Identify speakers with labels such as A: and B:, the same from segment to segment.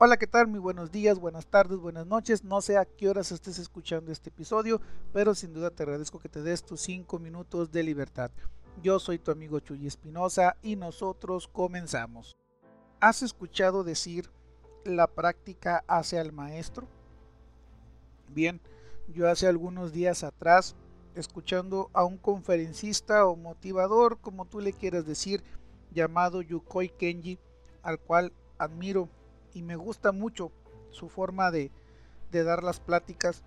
A: Hola, ¿qué tal? Muy buenos días, buenas tardes, buenas noches. No sé a qué horas estés escuchando este episodio, pero sin duda te agradezco que te des tus 5 minutos de libertad. Yo soy tu amigo Chuy Espinosa y nosotros comenzamos. ¿Has escuchado decir la práctica hace al maestro? Bien, yo hace algunos días atrás, escuchando a un conferencista o motivador, como tú le quieras decir, llamado Yukoi Kenji, al cual admiro y me gusta mucho su forma de, dar las pláticas.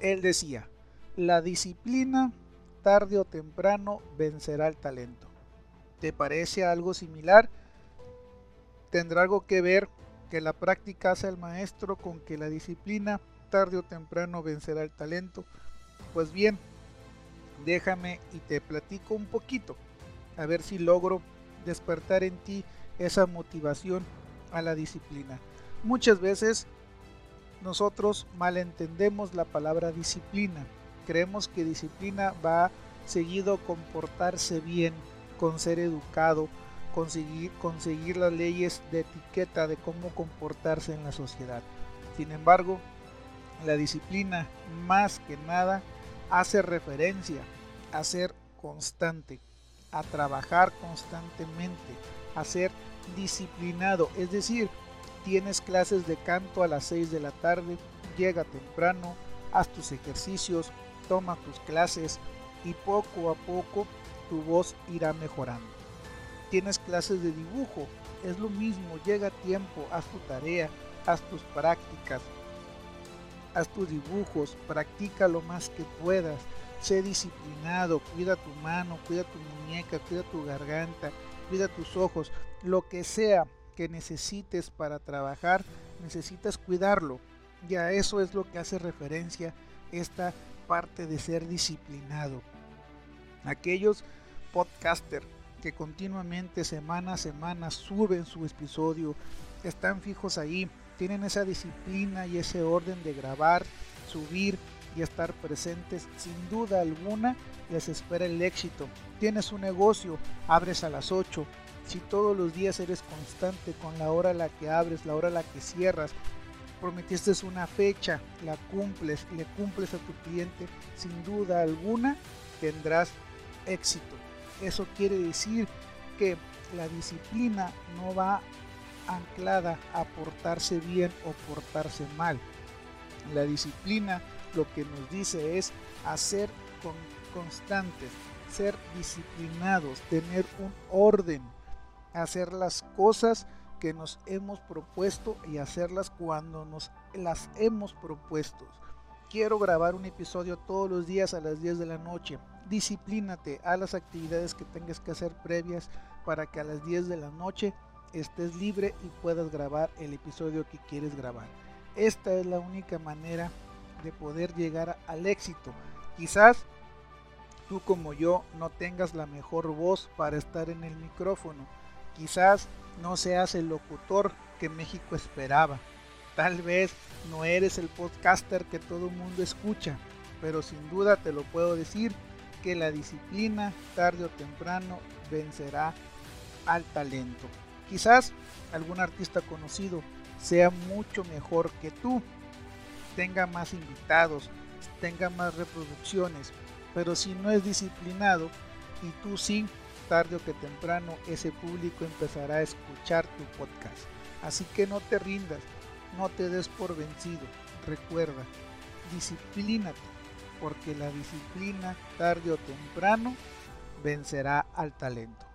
A: Él decía, la disciplina tarde o temprano vencerá el talento. ¿Te parece algo similar? ¿Tendrá algo que ver que la práctica hace al maestro con que la disciplina tarde o temprano vencerá el talento? Pues bien, déjame y te platico un poquito, a ver si logro despertar en ti esa motivación a la disciplina. Muchas veces nosotros malentendemos la palabra disciplina. Creemos que disciplina va seguido comportarse bien, con ser educado, conseguir, conseguir las leyes de etiqueta de cómo comportarse en la sociedad. Sin embargo, la disciplina más que nada hace referencia a ser constante, a trabajar constantemente, a ser disciplinado, es decir, tienes clases de canto a las 6 de la tarde, llega temprano, haz tus ejercicios, toma tus clases y poco a poco tu voz irá mejorando. Tienes clases de dibujo, es lo mismo, llega tiempo, haz tu tarea, haz tus prácticas, haz tus dibujos, practica lo más que puedas, sé disciplinado, cuida tu mano, cuida tu muñeca, cuida tu garganta, cuida tus ojos, lo que sea que necesites para trabajar, necesitas cuidarlo. Y a eso es lo que hace referencia esta parte de ser disciplinado. Aquellos podcaster que continuamente semana a semana suben su episodio, están fijos ahí, tienen esa disciplina y ese orden de grabar, subir y estar presentes, sin duda alguna les espera el éxito. Tienes un negocio, abres a las 8. Si todos los días eres constante con la hora a la que abres, la hora a la que cierras, prometiste una fecha, la cumples, le cumples a tu cliente, sin duda alguna tendrás éxito. Eso quiere decir que la disciplina no va anclada a portarse bien o portarse mal. La disciplina lo que nos dice es hacer con constantes, ser disciplinados, tener un orden, hacer las cosas que nos hemos propuesto y hacerlas cuando nos las hemos propuesto. Quiero grabar un episodio todos los días a las 10 de la noche. Disciplínate a las actividades que tengas que hacer previas para que a las 10 de la noche estés libre y puedas grabar el episodio que quieres grabar. Esta es la única manera de poder llegar al éxito. Quizás tú como yo no tengas la mejor voz para estar en el micrófono. Quizás no seas el locutor que México esperaba. Tal vez no eres el podcaster que todo el mundo escucha, pero sin duda te lo puedo decir que la disciplina tarde o temprano vencerá al talento. Quizás algún artista conocido sea mucho mejor que tú, tenga más invitados, tenga más reproducciones, pero si no es disciplinado y tú sí, tarde o que temprano ese público empezará a escuchar tu podcast. Así que no te rindas, no te des por vencido. Recuerda, disciplínate, porque la disciplina tarde o temprano vencerá al talento.